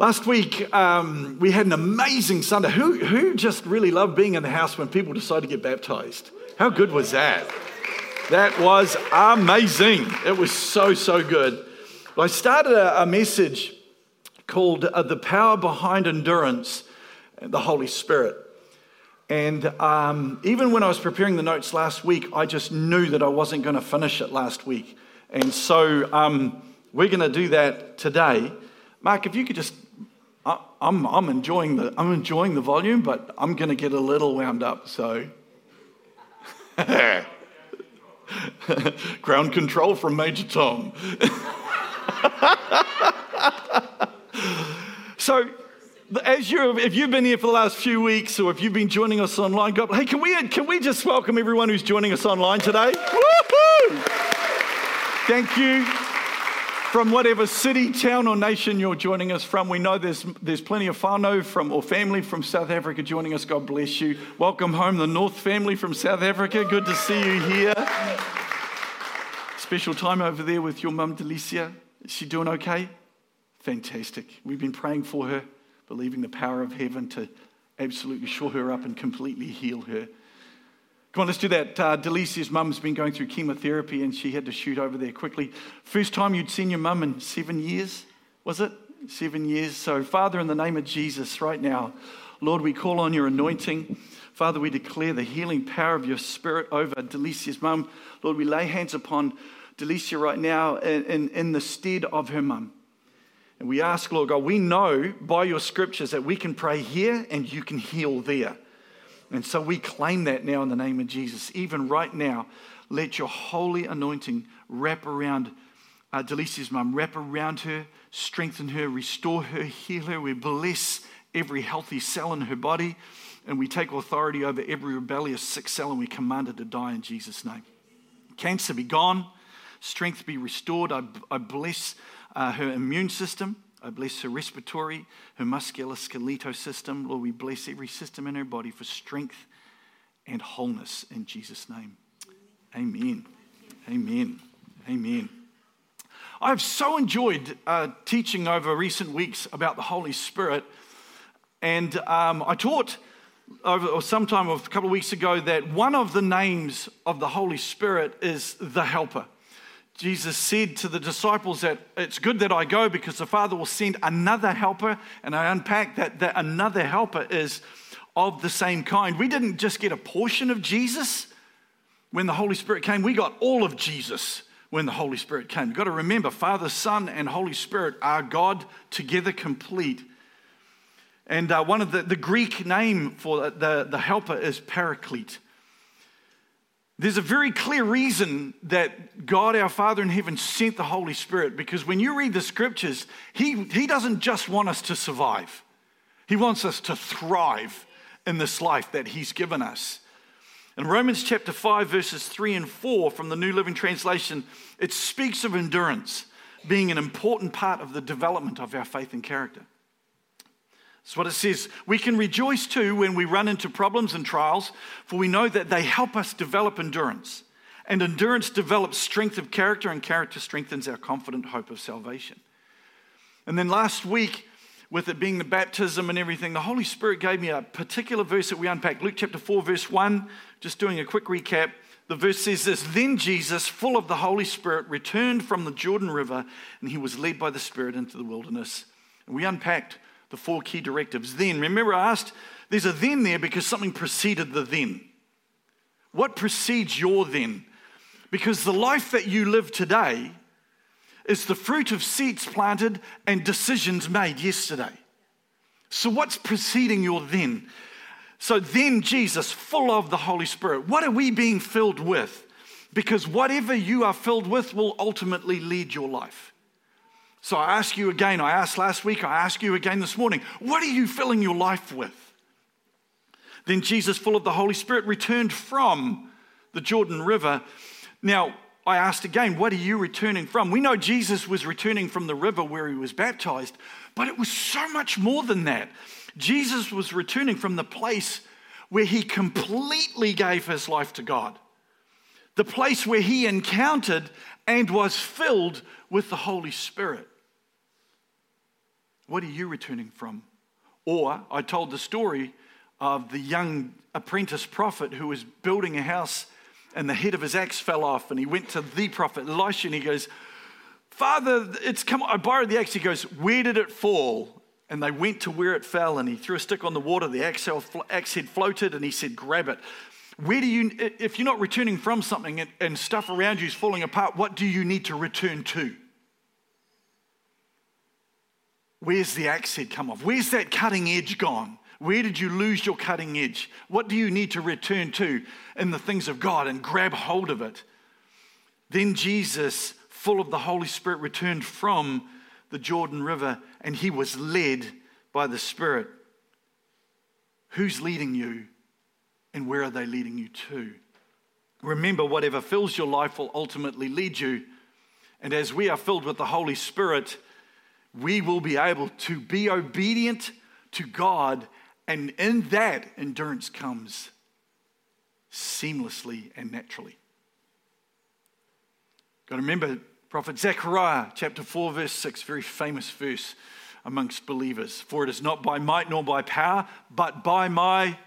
Last week, um, we had an amazing Sunday. Who, who just really loved being in the house when people decide to get baptized? How good was that? That was amazing. It was so, so good. I started a, a message called uh, The Power Behind Endurance, the Holy Spirit. And um, even when I was preparing the notes last week, I just knew that I wasn't going to finish it last week. And so um, we're going to do that today. Mark, if you could just I, am I'm enjoying the I'm enjoying the volume, but I'm going to get a little wound up. So, ground control from Major Tom. so, as you if you've been here for the last few weeks, or if you've been joining us online, God, hey, can we can we just welcome everyone who's joining us online today? Woo-hoo! Thank you from whatever city, town, or nation you're joining us from. We know there's, there's plenty of whānau from, or family from South Africa joining us. God bless you. Welcome home, the North family from South Africa. Good to see you here. Special time over there with your mum, Delicia. Is she doing okay? Fantastic. We've been praying for her, believing the power of heaven to absolutely shore her up and completely heal her. Come on, let's do that. Uh, Delicia's mum's been going through chemotherapy and she had to shoot over there quickly. First time you'd seen your mum in seven years, was it? Seven years. So, Father, in the name of Jesus, right now, Lord, we call on your anointing. Father, we declare the healing power of your spirit over Delicia's mum. Lord, we lay hands upon Delicia right now in, in, in the stead of her mum. And we ask, Lord God, we know by your scriptures that we can pray here and you can heal there. And so we claim that now in the name of Jesus. Even right now, let your holy anointing wrap around uh, Delicia's mum, wrap around her, strengthen her, restore her, heal her. We bless every healthy cell in her body, and we take authority over every rebellious sick cell, and we command it to die in Jesus' name. Cancer be gone, strength be restored. I, I bless uh, her immune system. I bless her respiratory, her musculoskeletal system. Lord, we bless every system in her body for strength and wholeness in Jesus' name. Amen. Amen. Amen. I've so enjoyed uh, teaching over recent weeks about the Holy Spirit. And um, I taught over sometime a couple of weeks ago that one of the names of the Holy Spirit is the Helper. Jesus said to the disciples that it's good that I go because the Father will send another helper. And I unpack that, that another helper is of the same kind. We didn't just get a portion of Jesus when the Holy Spirit came, we got all of Jesus when the Holy Spirit came. You've got to remember, Father, Son, and Holy Spirit are God together complete. And uh, one of the, the Greek name for the, the helper is paraclete. There's a very clear reason that God, our Father in heaven, sent the Holy Spirit because when you read the scriptures, He, he doesn't just want us to survive, He wants us to thrive in this life that He's given us. In Romans chapter 5, verses 3 and 4 from the New Living Translation, it speaks of endurance being an important part of the development of our faith and character. That's what it says. We can rejoice too when we run into problems and trials, for we know that they help us develop endurance. And endurance develops strength of character, and character strengthens our confident hope of salvation. And then last week, with it being the baptism and everything, the Holy Spirit gave me a particular verse that we unpacked. Luke chapter 4, verse 1, just doing a quick recap. The verse says this Then Jesus, full of the Holy Spirit, returned from the Jordan River, and he was led by the Spirit into the wilderness. And we unpacked the four key directives. Then, remember, I asked, there's a then there because something preceded the then. What precedes your then? Because the life that you live today is the fruit of seeds planted and decisions made yesterday. So, what's preceding your then? So, then Jesus, full of the Holy Spirit, what are we being filled with? Because whatever you are filled with will ultimately lead your life. So I ask you again, I asked last week, I ask you again this morning, what are you filling your life with? Then Jesus, full of the Holy Spirit, returned from the Jordan River. Now, I asked again, what are you returning from? We know Jesus was returning from the river where he was baptized, but it was so much more than that. Jesus was returning from the place where he completely gave his life to God, the place where he encountered and was filled with the Holy Spirit. What are you returning from? Or I told the story of the young apprentice prophet who was building a house and the head of his axe fell off and he went to the prophet Elisha and he goes, Father, it's come. I borrowed the axe. He goes, Where did it fall? And they went to where it fell and he threw a stick on the water. The axe, head floated and he said, Grab it. Where do you, if you're not returning from something and, and stuff around you is falling apart, what do you need to return to? Where's the axe head come off? Where's that cutting edge gone? Where did you lose your cutting edge? What do you need to return to in the things of God and grab hold of it? Then Jesus, full of the Holy Spirit, returned from the Jordan River and he was led by the Spirit. Who's leading you and where are they leading you to? Remember, whatever fills your life will ultimately lead you. And as we are filled with the Holy Spirit, we will be able to be obedient to God and in that, endurance comes seamlessly and naturally. Got to remember Prophet Zechariah, chapter 4, verse 6, very famous verse amongst believers. For it is not by might nor by power, but by my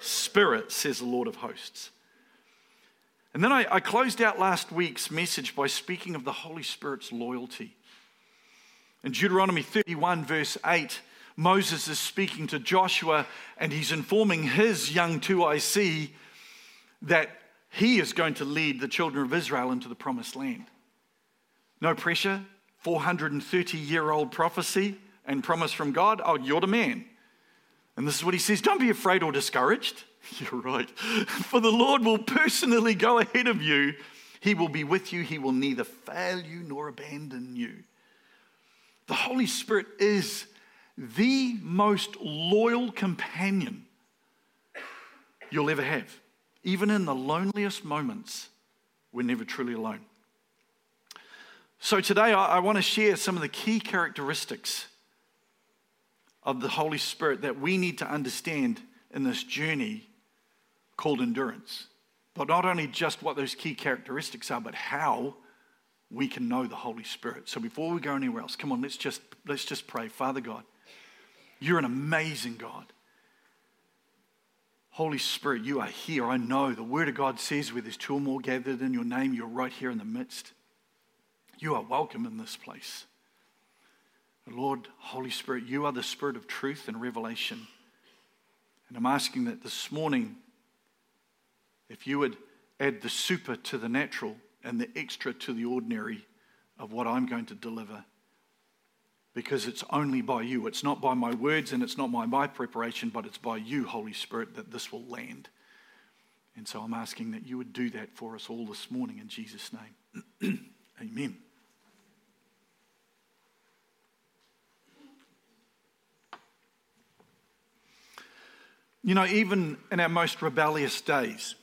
spirit, says the Lord of hosts. And then I, I, closed out last week's message by speaking of the Holy Spirit's loyalty. In Deuteronomy 31, verse 8, Moses is speaking to Joshua and he's informing his young 2IC that he is going to lead the children of Israel into the promised land. No pressure, 430 year old prophecy and promise from God. Oh, you're the man. And this is what he says Don't be afraid or discouraged. You're right. For the Lord will personally go ahead of you. He will be with you. He will neither fail you nor abandon you. The Holy Spirit is the most loyal companion you'll ever have. Even in the loneliest moments, we're never truly alone. So, today I, I want to share some of the key characteristics of the Holy Spirit that we need to understand in this journey called endurance. But not only just what those key characteristics are, but how we can know the Holy Spirit. So before we go anywhere else, come on, let's just let's just pray. Father God, you're an amazing God. Holy Spirit, you are here. I know the Word of God says where there's two or more gathered in your name, you're right here in the midst. You are welcome in this place. Lord, Holy Spirit, you are the Spirit of truth and revelation. And I'm asking that this morning, if you would add the super to the natural and the extra to the ordinary of what I'm going to deliver because it's only by you. It's not by my words and it's not by my preparation, but it's by you, Holy Spirit, that this will land. And so I'm asking that you would do that for us all this morning in Jesus' name. Amen. You know, even in our most rebellious days,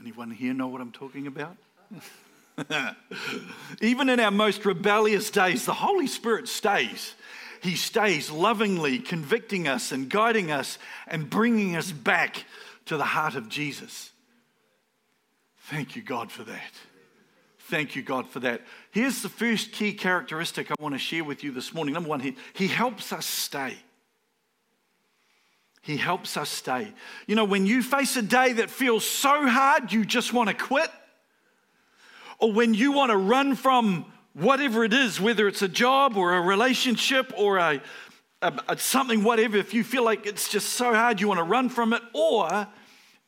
anyone here know what I'm talking about? Even in our most rebellious days, the Holy Spirit stays. He stays lovingly convicting us and guiding us and bringing us back to the heart of Jesus. Thank you, God, for that. Thank you, God, for that. Here's the first key characteristic I want to share with you this morning. Number one, he, he helps us stay. He helps us stay. You know, when you face a day that feels so hard, you just want to quit, or when you want to run from whatever it is, whether it's a job or a relationship or a, a, a, something, whatever, if you feel like it's just so hard, you want to run from it, or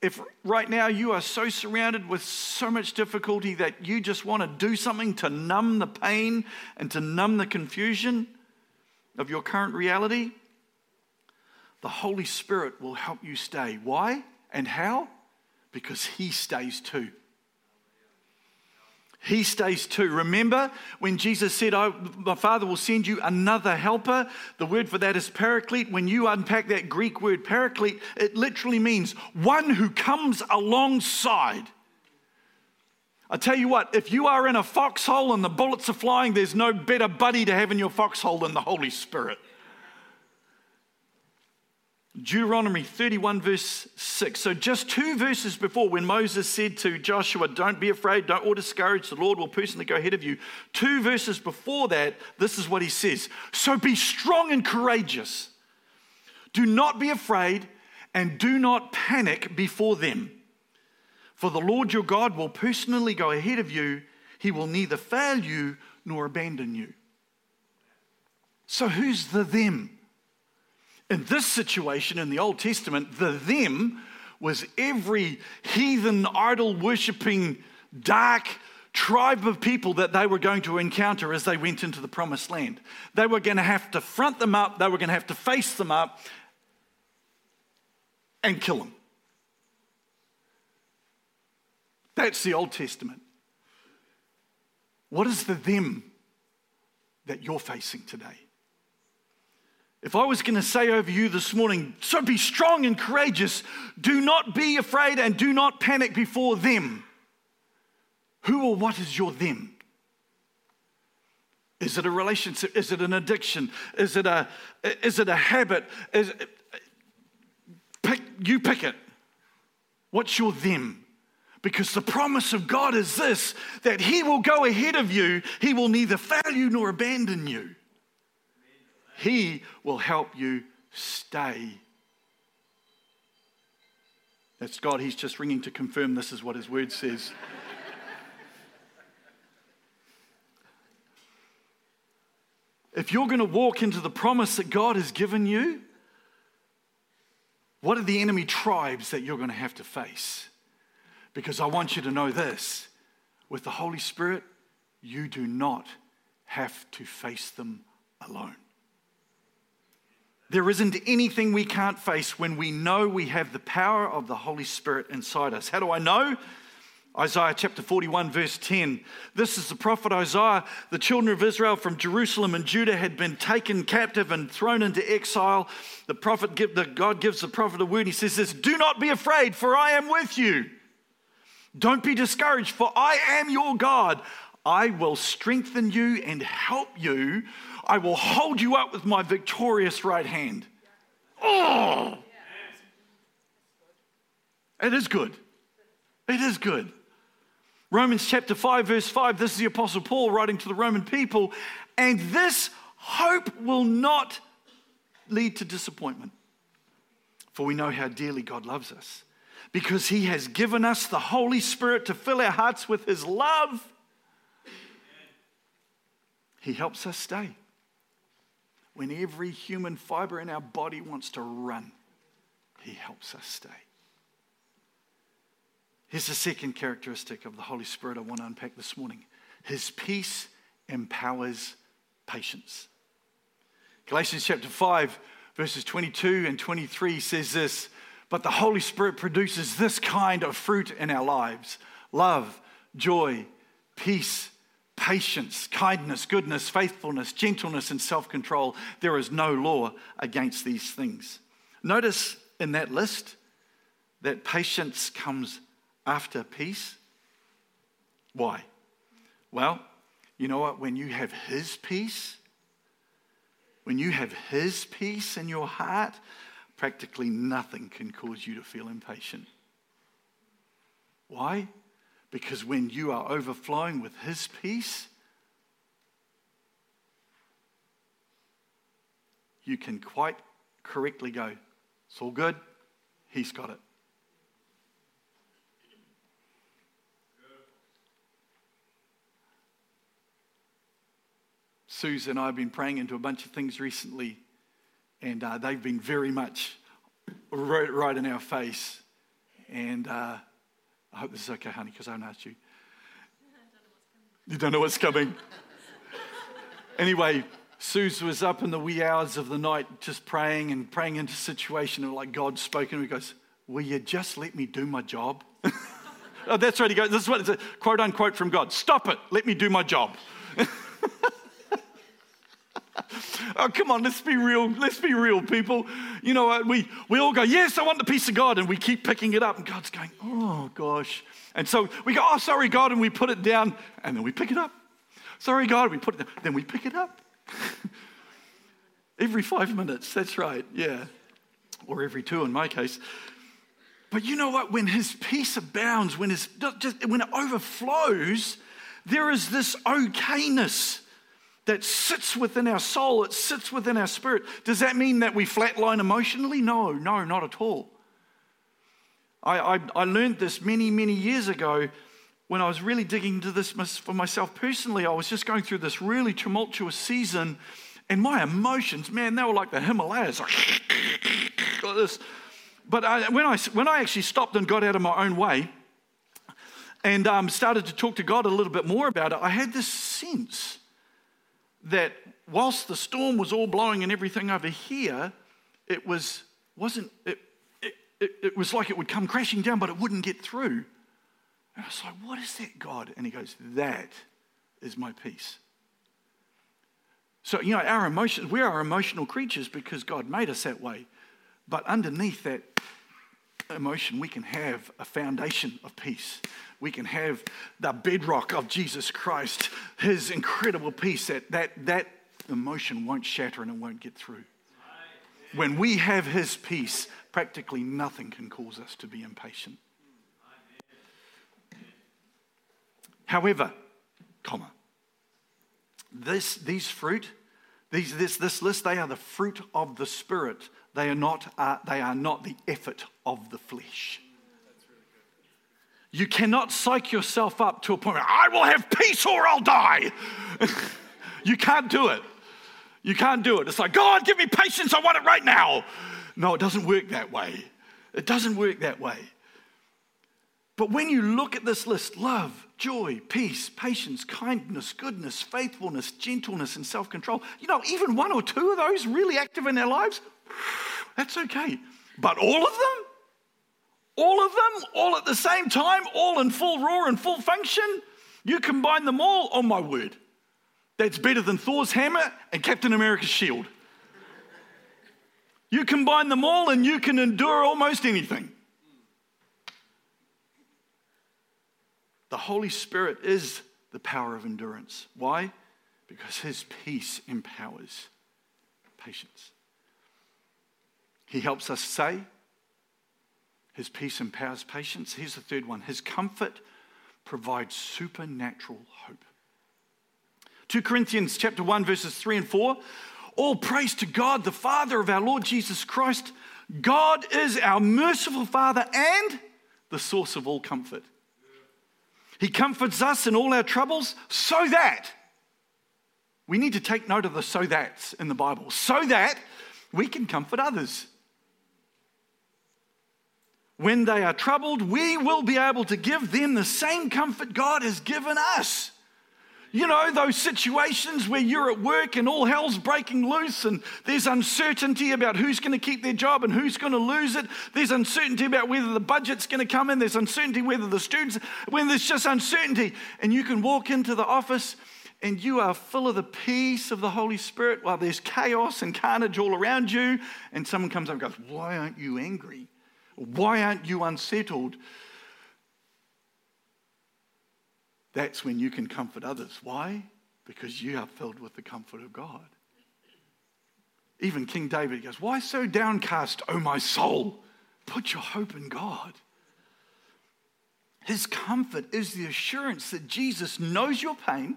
if right now you are so surrounded with so much difficulty that you just want to do something to numb the pain and to numb the confusion of your current reality, the Holy Spirit will help you stay. Why and how? Because He stays too. He stays too. Remember when Jesus said, My Father will send you another helper? The word for that is paraclete. When you unpack that Greek word paraclete, it literally means one who comes alongside. I tell you what, if you are in a foxhole and the bullets are flying, there's no better buddy to have in your foxhole than the Holy Spirit. Deuteronomy 31, verse 6. So, just two verses before, when Moses said to Joshua, Don't be afraid, don't be discouraged, the Lord will personally go ahead of you. Two verses before that, this is what he says So be strong and courageous. Do not be afraid, and do not panic before them. For the Lord your God will personally go ahead of you, he will neither fail you nor abandon you. So, who's the them? In this situation in the Old Testament, the them was every heathen, idol worshipping, dark tribe of people that they were going to encounter as they went into the promised land. They were going to have to front them up, they were going to have to face them up and kill them. That's the Old Testament. What is the them that you're facing today? If I was going to say over you this morning, so be strong and courageous, do not be afraid and do not panic before them. Who or what is your them? Is it a relationship? Is it an addiction? Is it a, is it a habit? Is, pick, you pick it. What's your them? Because the promise of God is this that He will go ahead of you, He will neither fail you nor abandon you. He will help you stay. That's God. He's just ringing to confirm this is what His word says. if you're going to walk into the promise that God has given you, what are the enemy tribes that you're going to have to face? Because I want you to know this with the Holy Spirit, you do not have to face them alone. There isn't anything we can't face when we know we have the power of the Holy Spirit inside us. How do I know? Isaiah chapter 41, verse 10. This is the prophet Isaiah. The children of Israel from Jerusalem and Judah had been taken captive and thrown into exile. The prophet, the God gives the prophet a word. He says this Do not be afraid, for I am with you. Don't be discouraged, for I am your God. I will strengthen you and help you. I will hold you up with my victorious right hand. Oh! It is good. It is good. Romans chapter 5, verse 5, this is the Apostle Paul writing to the Roman people, and this hope will not lead to disappointment. For we know how dearly God loves us, because he has given us the Holy Spirit to fill our hearts with his love. He helps us stay when every human fiber in our body wants to run, He helps us stay. Here's the second characteristic of the Holy Spirit I want to unpack this morning His peace empowers patience. Galatians chapter 5, verses 22 and 23 says this But the Holy Spirit produces this kind of fruit in our lives love, joy, peace patience, kindness, goodness, faithfulness, gentleness, and self control. There is no law against these things. Notice in that list that patience comes after peace. Why? Well, you know what? When you have His peace, when you have His peace in your heart, practically nothing can cause you to feel impatient. Why? Because when you are overflowing with His peace, you can quite correctly go, It's all good, He's got it. Susan and I have been praying into a bunch of things recently, and uh, they've been very much right, right in our face. And uh, I hope this is okay, honey, because I haven't asked you. You don't know what's coming. anyway, Suze was up in the wee hours of the night just praying and praying into situation and like God spoke and he goes, Will you just let me do my job? oh, that's right. He goes, This is what it's a quote unquote from God. Stop it. Let me do my job. Oh, come on, let's be real. Let's be real, people. You know? We, we all go, Yes, I want the peace of God. And we keep picking it up. And God's going, Oh, gosh. And so we go, Oh, sorry, God. And we put it down. And then we pick it up. Sorry, God. We put it down. Then we pick it up. Every five minutes. That's right. Yeah. or every two in my case. But you know what? When his peace abounds, when, his, just, when it overflows, there is this okayness that sits within our soul, it sits within our spirit. Does that mean that we flatline emotionally? No, no, not at all. I, I, I learned this many, many years ago when I was really digging into this for myself personally. I was just going through this really tumultuous season, and my emotions, man, they were like the Himalayas, like this. But I, when, I, when I actually stopped and got out of my own way and um, started to talk to God a little bit more about it, I had this sense that whilst the storm was all blowing and everything over here, it was wasn't it, it, it, it was like it would come crashing down, but it wouldn't get through. And I was like, What is that, God? And he goes, That is my peace. So, you know, our emotions, we are emotional creatures because God made us that way. But underneath that emotion, we can have a foundation of peace. We can have the bedrock of Jesus Christ, his incredible peace that that, that emotion won't shatter and it won't get through. When we have his peace, practically nothing can cause us to be impatient. However, comma, this, these fruit, these, this, this list, they are the fruit of the Spirit they are not, uh, they are not the effort of the flesh. You cannot psych yourself up to a point where I will have peace or I'll die. you can't do it. You can't do it. It's like, God, give me patience. I want it right now. No, it doesn't work that way. It doesn't work that way. But when you look at this list love, joy, peace, patience, kindness, goodness, faithfulness, gentleness, and self control you know, even one or two of those really active in their lives, that's okay. But all of them? All of them? All at the same time? All in full roar and full function? You combine them all? Oh my word. That's better than Thor's hammer and Captain America's shield. You combine them all and you can endure almost anything. The Holy Spirit is the power of endurance. Why? Because His peace empowers patience. He helps us say. His peace empowers patience. Here's the third one. His comfort provides supernatural hope. 2 Corinthians chapter 1 verses 3 and 4 all praise to God the Father of our Lord Jesus Christ. God is our merciful Father and the source of all comfort. He comforts us in all our troubles so that we need to take note of the so that's in the Bible so that we can comfort others when they are troubled, we will be able to give them the same comfort God has given us. You know, those situations where you're at work and all hell's breaking loose and there's uncertainty about who's going to keep their job and who's going to lose it. There's uncertainty about whether the budget's going to come in. There's uncertainty whether the students, when there's just uncertainty. And you can walk into the office and you are full of the peace of the Holy Spirit while there's chaos and carnage all around you. And someone comes up and goes, Why aren't you angry? Why aren't you unsettled? That's when you can comfort others. Why? Because you are filled with the comfort of God. Even King David goes, Why so downcast, O my soul? Put your hope in God. His comfort is the assurance that Jesus knows your pain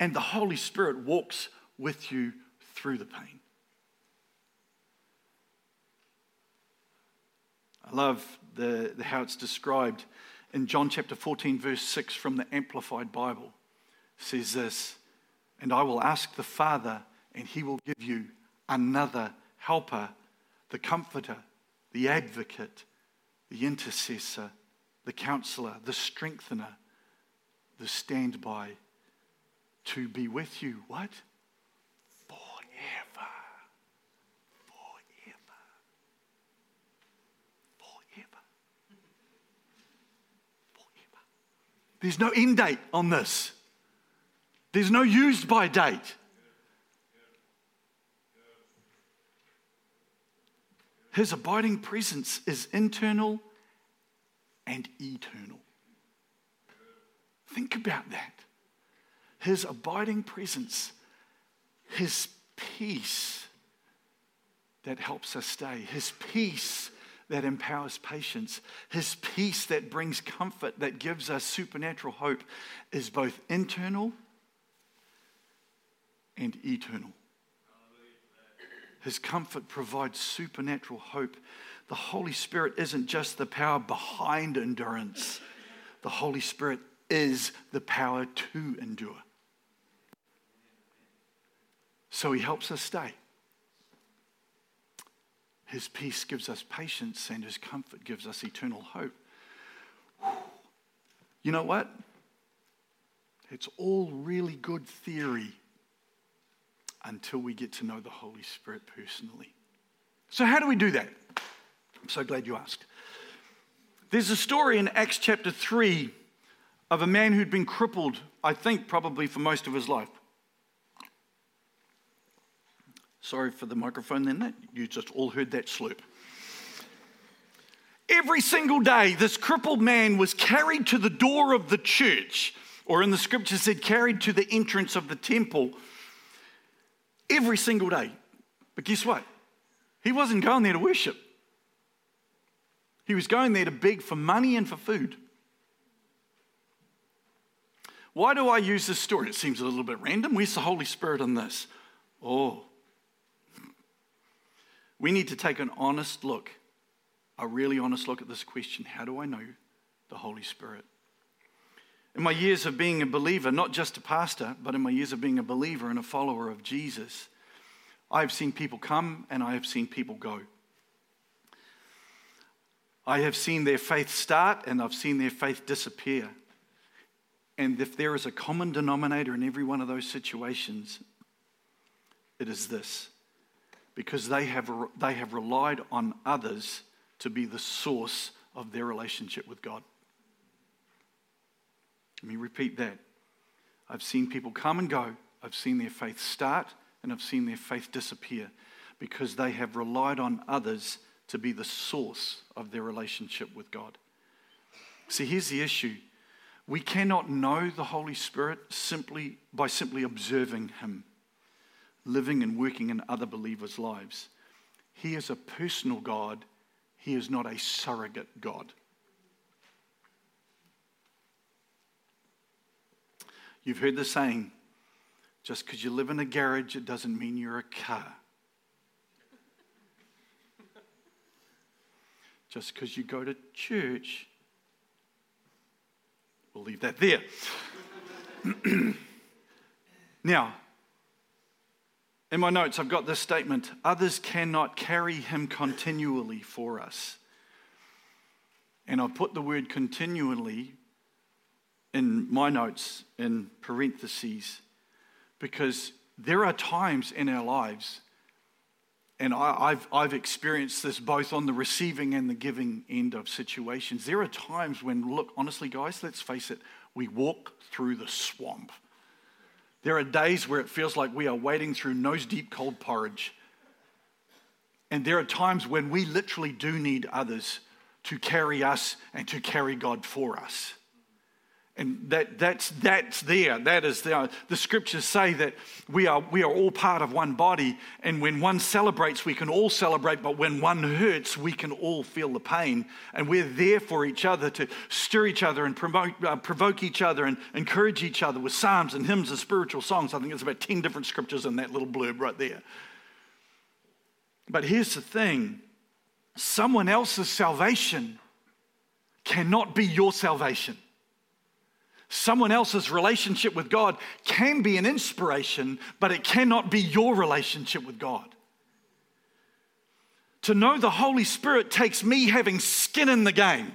and the Holy Spirit walks with you through the pain. I love the, the, how it's described in John chapter 14, verse 6 from the Amplified Bible. It says this, and I will ask the Father, and he will give you another helper, the comforter, the advocate, the intercessor, the counselor, the strengthener, the standby to be with you. What? There's no end date on this, there's no used by date. His abiding presence is internal and eternal. Think about that. His abiding presence, His peace that helps us stay, His peace that empowers patience, His peace that brings comfort, that gives us supernatural hope, is both internal and eternal. His comfort provides supernatural hope. The Holy Spirit isn't just the power behind endurance, the Holy Spirit is the power to endure. So he helps us stay. His peace gives us patience, and his comfort gives us eternal hope. You know what? It's all really good theory until we get to know the Holy Spirit personally. So, how do we do that? I'm so glad you asked. There's a story in Acts chapter 3 of a man who'd been crippled, I think, probably for most of his life. Sorry for the microphone then, that you just all heard that slurp. Every single day, this crippled man was carried to the door of the church, or in the scripture said, carried to the entrance of the temple every single day. But guess what? He wasn't going there to worship, he was going there to beg for money and for food. Why do I use this story? It seems a little bit random. Where's the Holy Spirit in this? Oh, we need to take an honest look, a really honest look at this question How do I know the Holy Spirit? In my years of being a believer, not just a pastor, but in my years of being a believer and a follower of Jesus, I have seen people come and I have seen people go. I have seen their faith start and I've seen their faith disappear. And if there is a common denominator in every one of those situations, it is this because they have, they have relied on others to be the source of their relationship with God. Let me repeat that. I've seen people come and go, I've seen their faith start, and I've seen their faith disappear because they have relied on others to be the source of their relationship with God. See, here's the issue. We cannot know the Holy Spirit simply by simply observing him, living and working in other believers' lives. He is a personal God. He is not a surrogate God. You've heard the saying just because you live in a garage, it doesn't mean you're a car. Just because you go to church, we'll leave that there. now, in my notes, I've got this statement others cannot carry him continually for us. And I've put the word continually in my notes in parentheses because there are times in our lives, and I, have I've experienced this both on the receiving and the giving end of situations. There are times when, look, honestly, guys, let's face it, we walk through the swamp. There are days where it feels like we are wading through nose deep cold porridge. And there are times when we literally do need others to carry us and to carry God for us. And that, that's, that's there. That is there. The scriptures say that we are, we are all part of one body. And when one celebrates, we can all celebrate. But when one hurts, we can all feel the pain. And we're there for each other to stir each other and promote, uh, provoke each other and encourage each other with psalms and hymns and spiritual songs. I think there's about 10 different scriptures in that little blurb right there. But here's the thing someone else's salvation cannot be your salvation. Someone else's relationship with God can be an inspiration, but it cannot be your relationship with God. To know the Holy Spirit takes me having skin in the game.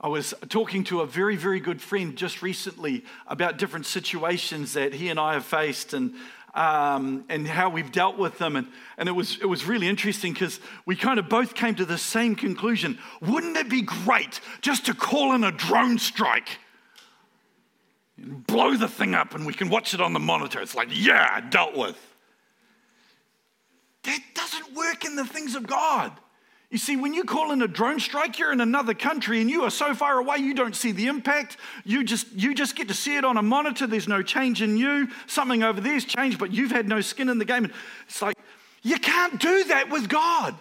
I was talking to a very, very good friend just recently about different situations that he and I have faced, and um, and how we've dealt with them. And, and it, was, it was really interesting because we kind of both came to the same conclusion. Wouldn't it be great just to call in a drone strike? And blow the thing up and we can watch it on the monitor. It's like, yeah, dealt with. That doesn't work in the things of God. You see, when you call in a drone strike, you're in another country and you are so far away you don't see the impact. You just, you just get to see it on a monitor. There's no change in you. Something over there's changed, but you've had no skin in the game. It's like, you can't do that with God.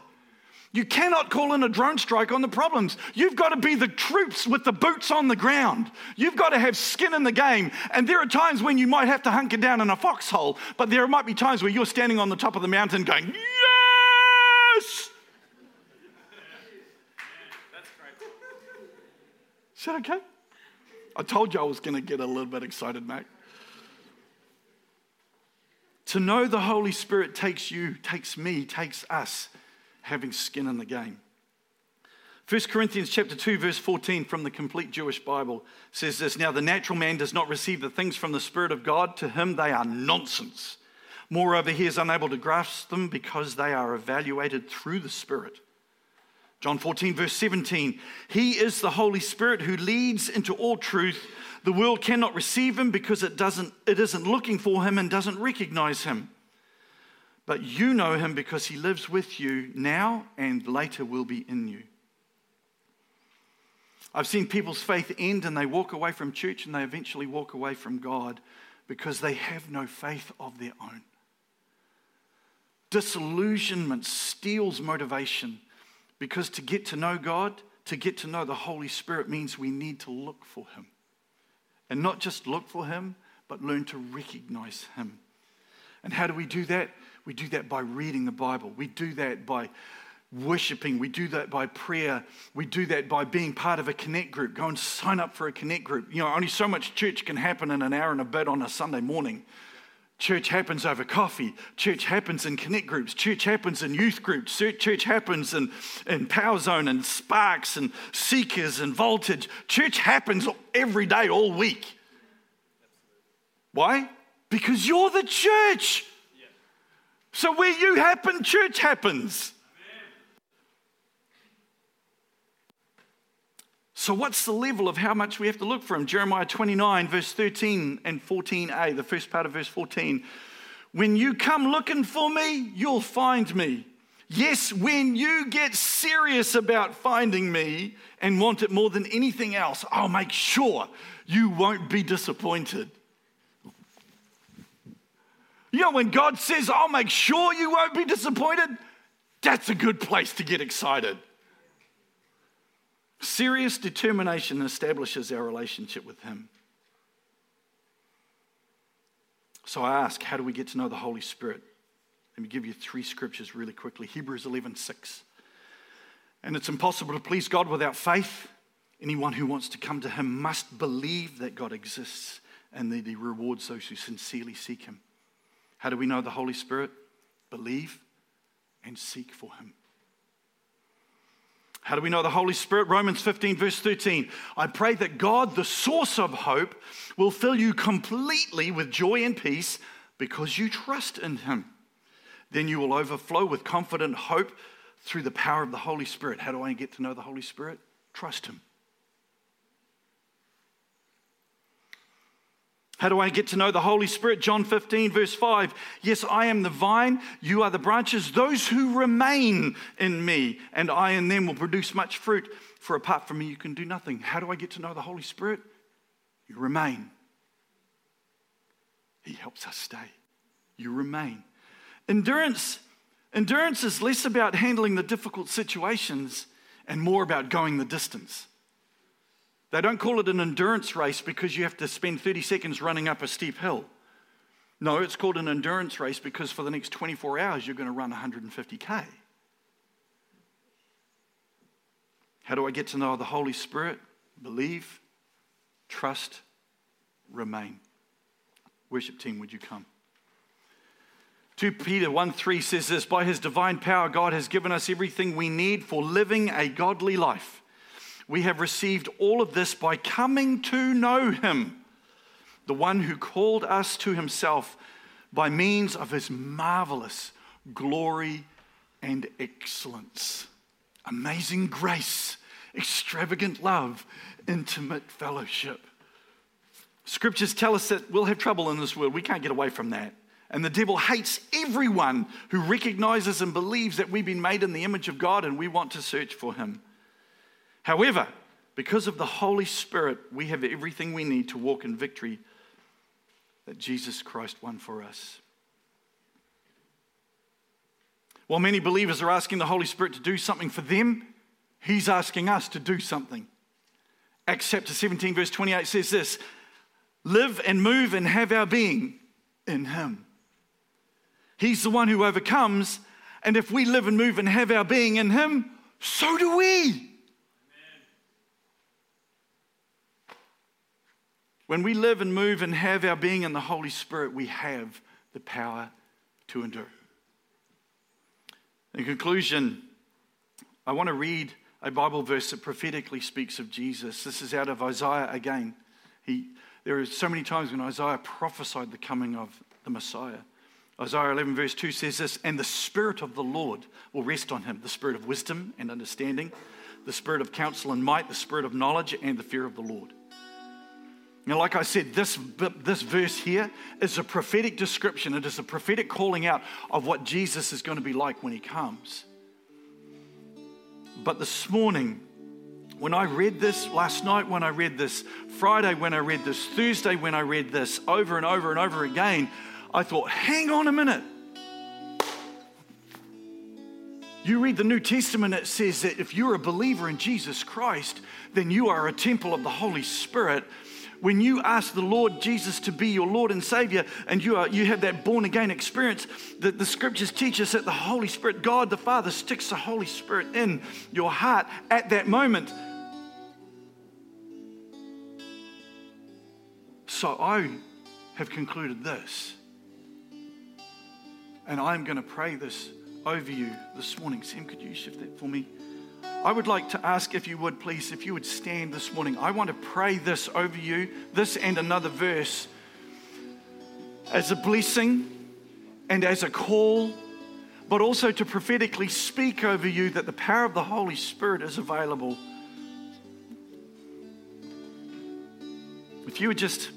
You cannot call in a drone strike on the problems. You've got to be the troops with the boots on the ground. You've got to have skin in the game. And there are times when you might have to hunker down in a foxhole, but there might be times where you're standing on the top of the mountain going, Yes! Is that okay? I told you I was going to get a little bit excited, mate. To know the Holy Spirit takes you, takes me, takes us having skin in the game. 1 Corinthians chapter 2 verse 14 from the complete Jewish Bible says this now the natural man does not receive the things from the spirit of God to him they are nonsense moreover he is unable to grasp them because they are evaluated through the spirit John 14 verse 17 he is the holy spirit who leads into all truth the world cannot receive him because it doesn't it isn't looking for him and doesn't recognize him but you know him because he lives with you now and later will be in you. I've seen people's faith end and they walk away from church and they eventually walk away from God because they have no faith of their own. Disillusionment steals motivation because to get to know God, to get to know the Holy Spirit means we need to look for Him. And not just look for Him, but learn to recognize Him. And how do we do that? We do that by reading the Bible. We do that by worshiping. We do that by prayer. We do that by being part of a connect group. Go and sign up for a connect group. You know, only so much church can happen in an hour and a bit on a Sunday morning. Church happens over coffee. Church happens in connect groups. Church happens in youth groups. Church happens in, in Power Zone and Sparks and Seekers and Voltage. Church happens every day, all week. Why? Because you're the church. So where you happen, church happens. So, what's the level of how much we have to look for him? Jeremiah 29, verse 13 and 14a, the first part of verse 14. When you come looking for me, you'll find me. Yes, when you get serious about finding me and want it more than anything else, I'll make sure you won't be disappointed. You know, when God says, I'll make sure you won't be disappointed, that's a good place to get excited. Serious determination establishes our relationship with Him. So I ask, how do we get to know the Holy Spirit? Let me give you three scriptures really quickly Hebrews 11 6. And it's impossible to please God without faith. Anyone who wants to come to Him must believe that God exists and that He rewards those who sincerely seek Him. How do we know the Holy Spirit? Believe and seek for Him. How do we know the Holy Spirit? Romans 15, verse 13. I pray that God, the source of hope, will fill you completely with joy and peace because you trust in Him. Then you will overflow with confident hope through the power of the Holy Spirit. How do I get to know the Holy Spirit? Trust Him. How do I get to know the Holy Spirit? John 15, verse 5. Yes, I am the vine, you are the branches. Those who remain in me and I in them will produce much fruit, for apart from me, you can do nothing. How do I get to know the Holy Spirit? You remain. He helps us stay. You remain. Endurance. Endurance is less about handling the difficult situations and more about going the distance. They don't call it an endurance race because you have to spend 30 seconds running up a steep hill. No, it's called an endurance race because for the next 24 hours you're going to run 150K. How do I get to know the Holy Spirit? Believe, trust, remain. Worship team, would you come? 2 Peter 1 3 says this By his divine power, God has given us everything we need for living a godly life we have received all of this by coming to know him, the one who called us to himself by means of his marvelous glory and excellence. Amazing grace, extravagant love, intimate fellowship. Scriptures tell us that we'll have trouble in this world. We can't get away from that. And the devil hates everyone who recognizes and believes that we've been made in the image of God and we want to search for him. However, because of the Holy Spirit, we have everything we need to walk in victory that Jesus Christ won for us. While many believers are asking the Holy Spirit to do something for them, He's asking us to do something. Acts chapter 17, verse 28 says this Live and move and have our being in Him. He's the one who overcomes, and if we live and move and have our being in Him, so do we. When we live and move and have our being in the Holy Spirit, we have the power to endure. In conclusion, I want to read a Bible verse that prophetically speaks of Jesus. This is out of Isaiah again. He, there are so many times when Isaiah prophesied the coming of the Messiah. Isaiah 11, verse 2 says this And the Spirit of the Lord will rest on him the Spirit of wisdom and understanding, the Spirit of counsel and might, the Spirit of knowledge and the fear of the Lord. Now, like I said, this, this verse here is a prophetic description. It is a prophetic calling out of what Jesus is going to be like when he comes. But this morning, when I read this, last night when I read this, Friday when I read this, Thursday when I read this, over and over and over again, I thought, hang on a minute. You read the New Testament, it says that if you're a believer in Jesus Christ, then you are a temple of the Holy Spirit when you ask the Lord Jesus to be your Lord and Savior and you, are, you have that born again experience, that the scriptures teach us that the Holy Spirit, God the Father, sticks the Holy Spirit in your heart at that moment. So I have concluded this. And I'm going to pray this over you this morning. Sam, could you shift that for me? I would like to ask if you would please, if you would stand this morning. I want to pray this over you, this and another verse, as a blessing and as a call, but also to prophetically speak over you that the power of the Holy Spirit is available. If you would just,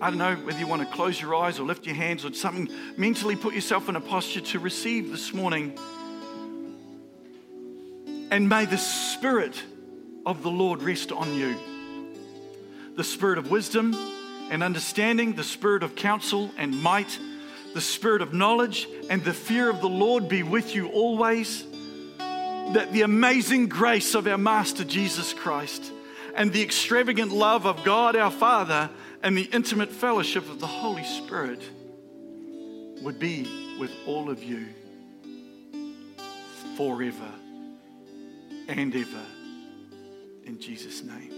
I don't know whether you want to close your eyes or lift your hands or something, mentally put yourself in a posture to receive this morning. And may the Spirit of the Lord rest on you the Spirit of wisdom and understanding, the Spirit of counsel and might, the Spirit of knowledge and the fear of the Lord be with you always. That the amazing grace of our Master Jesus Christ and the extravagant love of God our Father and the intimate fellowship of the Holy Spirit would be with all of you forever and ever. In Jesus' name.